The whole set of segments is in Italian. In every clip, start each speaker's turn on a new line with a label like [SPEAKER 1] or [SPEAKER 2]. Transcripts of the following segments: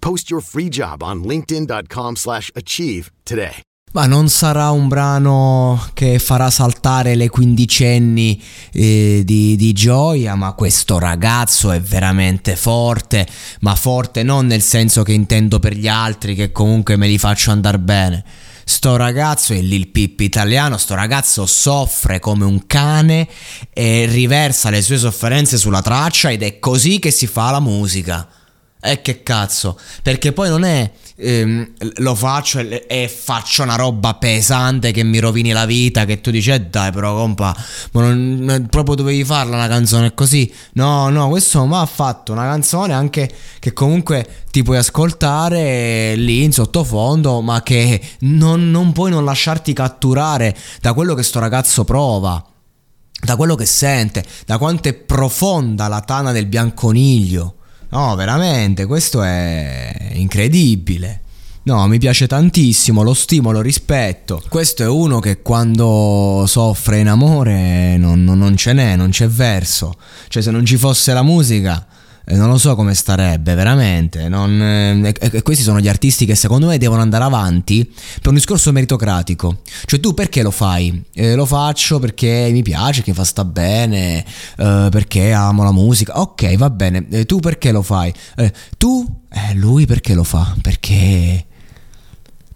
[SPEAKER 1] Post your free job on linkedin.com/achieve slash achieve today.
[SPEAKER 2] Ma non sarà un brano che farà saltare le quindicenni eh, di, di gioia, ma questo ragazzo è veramente forte, ma forte non nel senso che intendo per gli altri, che comunque me li faccio andare bene. Sto ragazzo è Lil Pippi italiano, sto ragazzo soffre come un cane e riversa le sue sofferenze sulla traccia ed è così che si fa la musica. E che cazzo, perché poi non è ehm, lo faccio e, e, faccio una roba pesante che mi rovini la vita, che tu dici, eh dai però compa, ma non, proprio dovevi farla una canzone così. No, no, questo mi ha fatto una canzone anche che comunque ti puoi ascoltare lì in sottofondo, ma che non, non puoi non lasciarti catturare da quello che sto ragazzo prova da quello che sente, da quanto è profonda la tana del bianconiglio. No, veramente, questo è incredibile. No, mi piace tantissimo, lo stimolo, rispetto. Questo è uno che quando soffre in amore non, non, non ce n'è, non c'è verso. Cioè se non ci fosse la musica non lo so come starebbe veramente. Non, eh, e, questi sono gli artisti che secondo me devono andare avanti per un discorso meritocratico. Cioè, tu perché lo fai? Eh, lo faccio perché mi piace, che fa sta bene, eh, perché amo la musica. Ok, va bene. Eh, tu perché lo fai? Eh, tu? lui perché lo fa? Perché.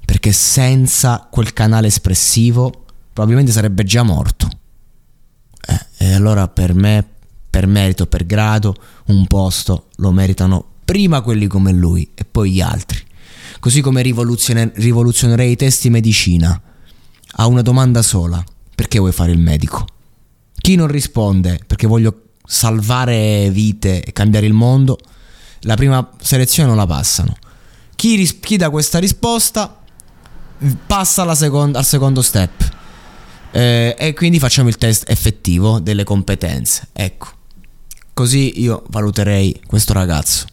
[SPEAKER 2] Perché senza quel canale espressivo probabilmente sarebbe già morto. e allora per me per merito, per grado, un posto lo meritano prima quelli come lui e poi gli altri. Così come rivoluzione, rivoluzionerei i testi medicina. Ha una domanda sola. Perché vuoi fare il medico? Chi non risponde perché voglio salvare vite e cambiare il mondo, la prima selezione non la passano. Chi, ris- chi dà questa risposta passa seconda, al secondo step. Eh, e quindi facciamo il test effettivo delle competenze. Ecco. Così io valuterei questo ragazzo.